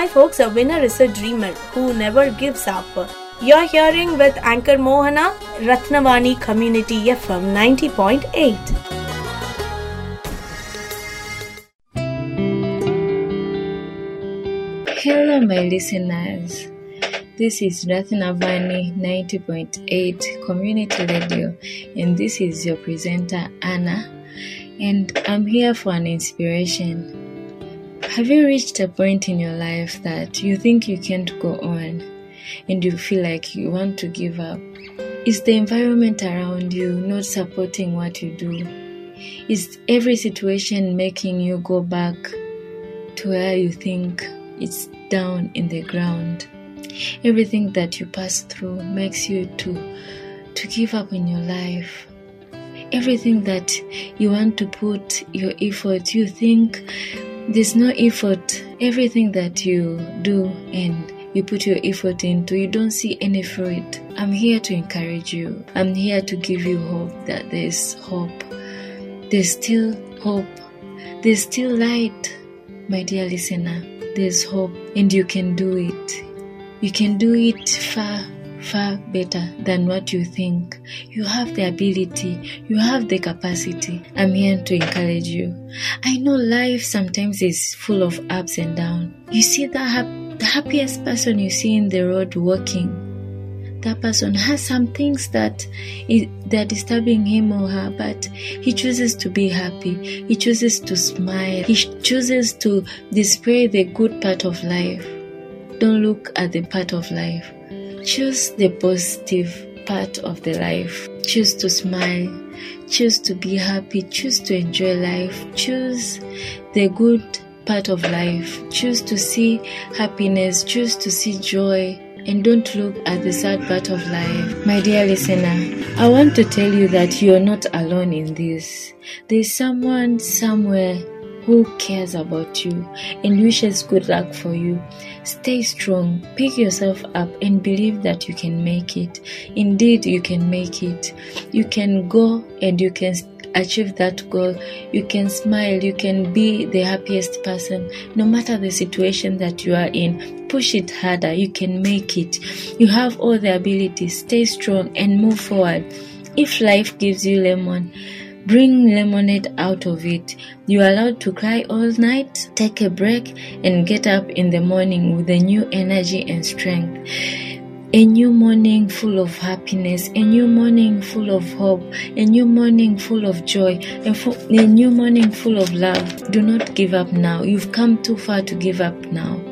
Hi folks, a winner is a dreamer who never gives up. You're hearing with Anchor Mohana, Ratnavani Community FM 90.8. Hello, my listeners. This is Ratnavani 90.8 Community Radio, and this is your presenter Anna, and I'm here for an inspiration. Have you reached a point in your life that you think you can't go on and you feel like you want to give up? Is the environment around you not supporting what you do? Is every situation making you go back to where you think it's down in the ground? Everything that you pass through makes you to to give up in your life. Everything that you want to put your effort, you think there's no effort. Everything that you do and you put your effort into, you don't see any fruit. I'm here to encourage you. I'm here to give you hope that there's hope. There's still hope. There's still light, my dear listener. There's hope, and you can do it. You can do it far, far better than what you think. You have the ability, you have the capacity. I'm here to encourage you. I know life sometimes is full of ups and downs. You see the, hap- the happiest person you see in the road walking. That person has some things that is, that are disturbing him or her, but he chooses to be happy. He chooses to smile. He chooses to display the good part of life. Don't look at the part of life. Choose the positive part of the life. Choose to smile. Choose to be happy. Choose to enjoy life. Choose the good part of life. Choose to see happiness. Choose to see joy. And don't look at the sad part of life. My dear listener, I want to tell you that you are not alone in this. There's someone somewhere who cares about you and wishes good luck for you. Stay strong, pick yourself up, and believe that you can make it. Indeed, you can make it. You can go and you can achieve that goal. You can smile, you can be the happiest person no matter the situation that you are in. Push it harder, you can make it. You have all the abilities. Stay strong and move forward. If life gives you lemon, Bring lemonade out of it. You are allowed to cry all night, take a break, and get up in the morning with a new energy and strength. A new morning full of happiness, a new morning full of hope, a new morning full of joy, a, a new morning full of love. Do not give up now. You've come too far to give up now.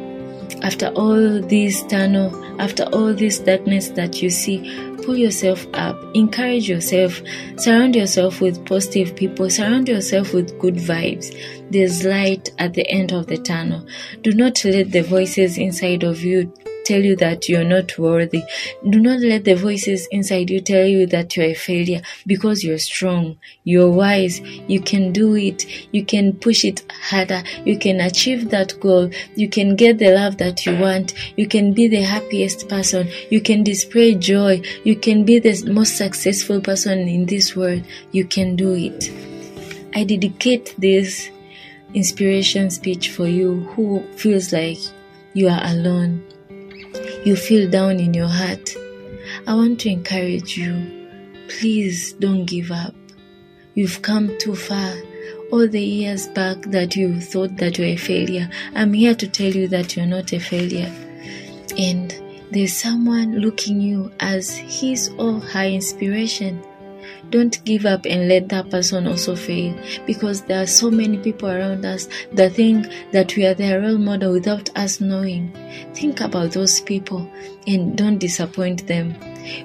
After all this tunnel, after all this darkness that you see, pull yourself up, encourage yourself, surround yourself with positive people, surround yourself with good vibes. There's light at the end of the tunnel. Do not let the voices inside of you tell you that you're not worthy. Do not let the voices inside you tell you that you're a failure because you're strong, you're wise, you can do it, you can push it harder, you can achieve that goal, you can get the love that you want, you can be the happiest person, you can display joy, you can be the most successful person in this world, you can do it. I dedicate this inspiration speech for you who feels like you are alone you feel down in your heart, I want to encourage you. Please don't give up. You've come too far. All the years back that you thought that you're a failure, I'm here to tell you that you're not a failure. And there's someone looking you as his or her inspiration. Don't give up and let that person also fail because there are so many people around us that think that we are their role model without us knowing. Think about those people and don't disappoint them.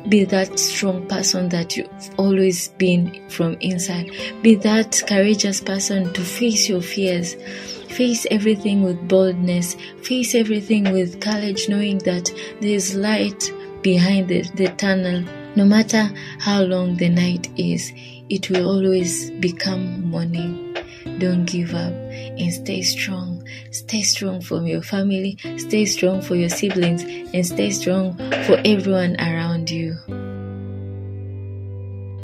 Be that strong person that you've always been from inside. Be that courageous person to face your fears. Face everything with boldness. Face everything with courage, knowing that there is light behind the, the tunnel. No matter how long the night is, it will always become morning. Don't give up and stay strong. Stay strong for your family, stay strong for your siblings, and stay strong for everyone around you.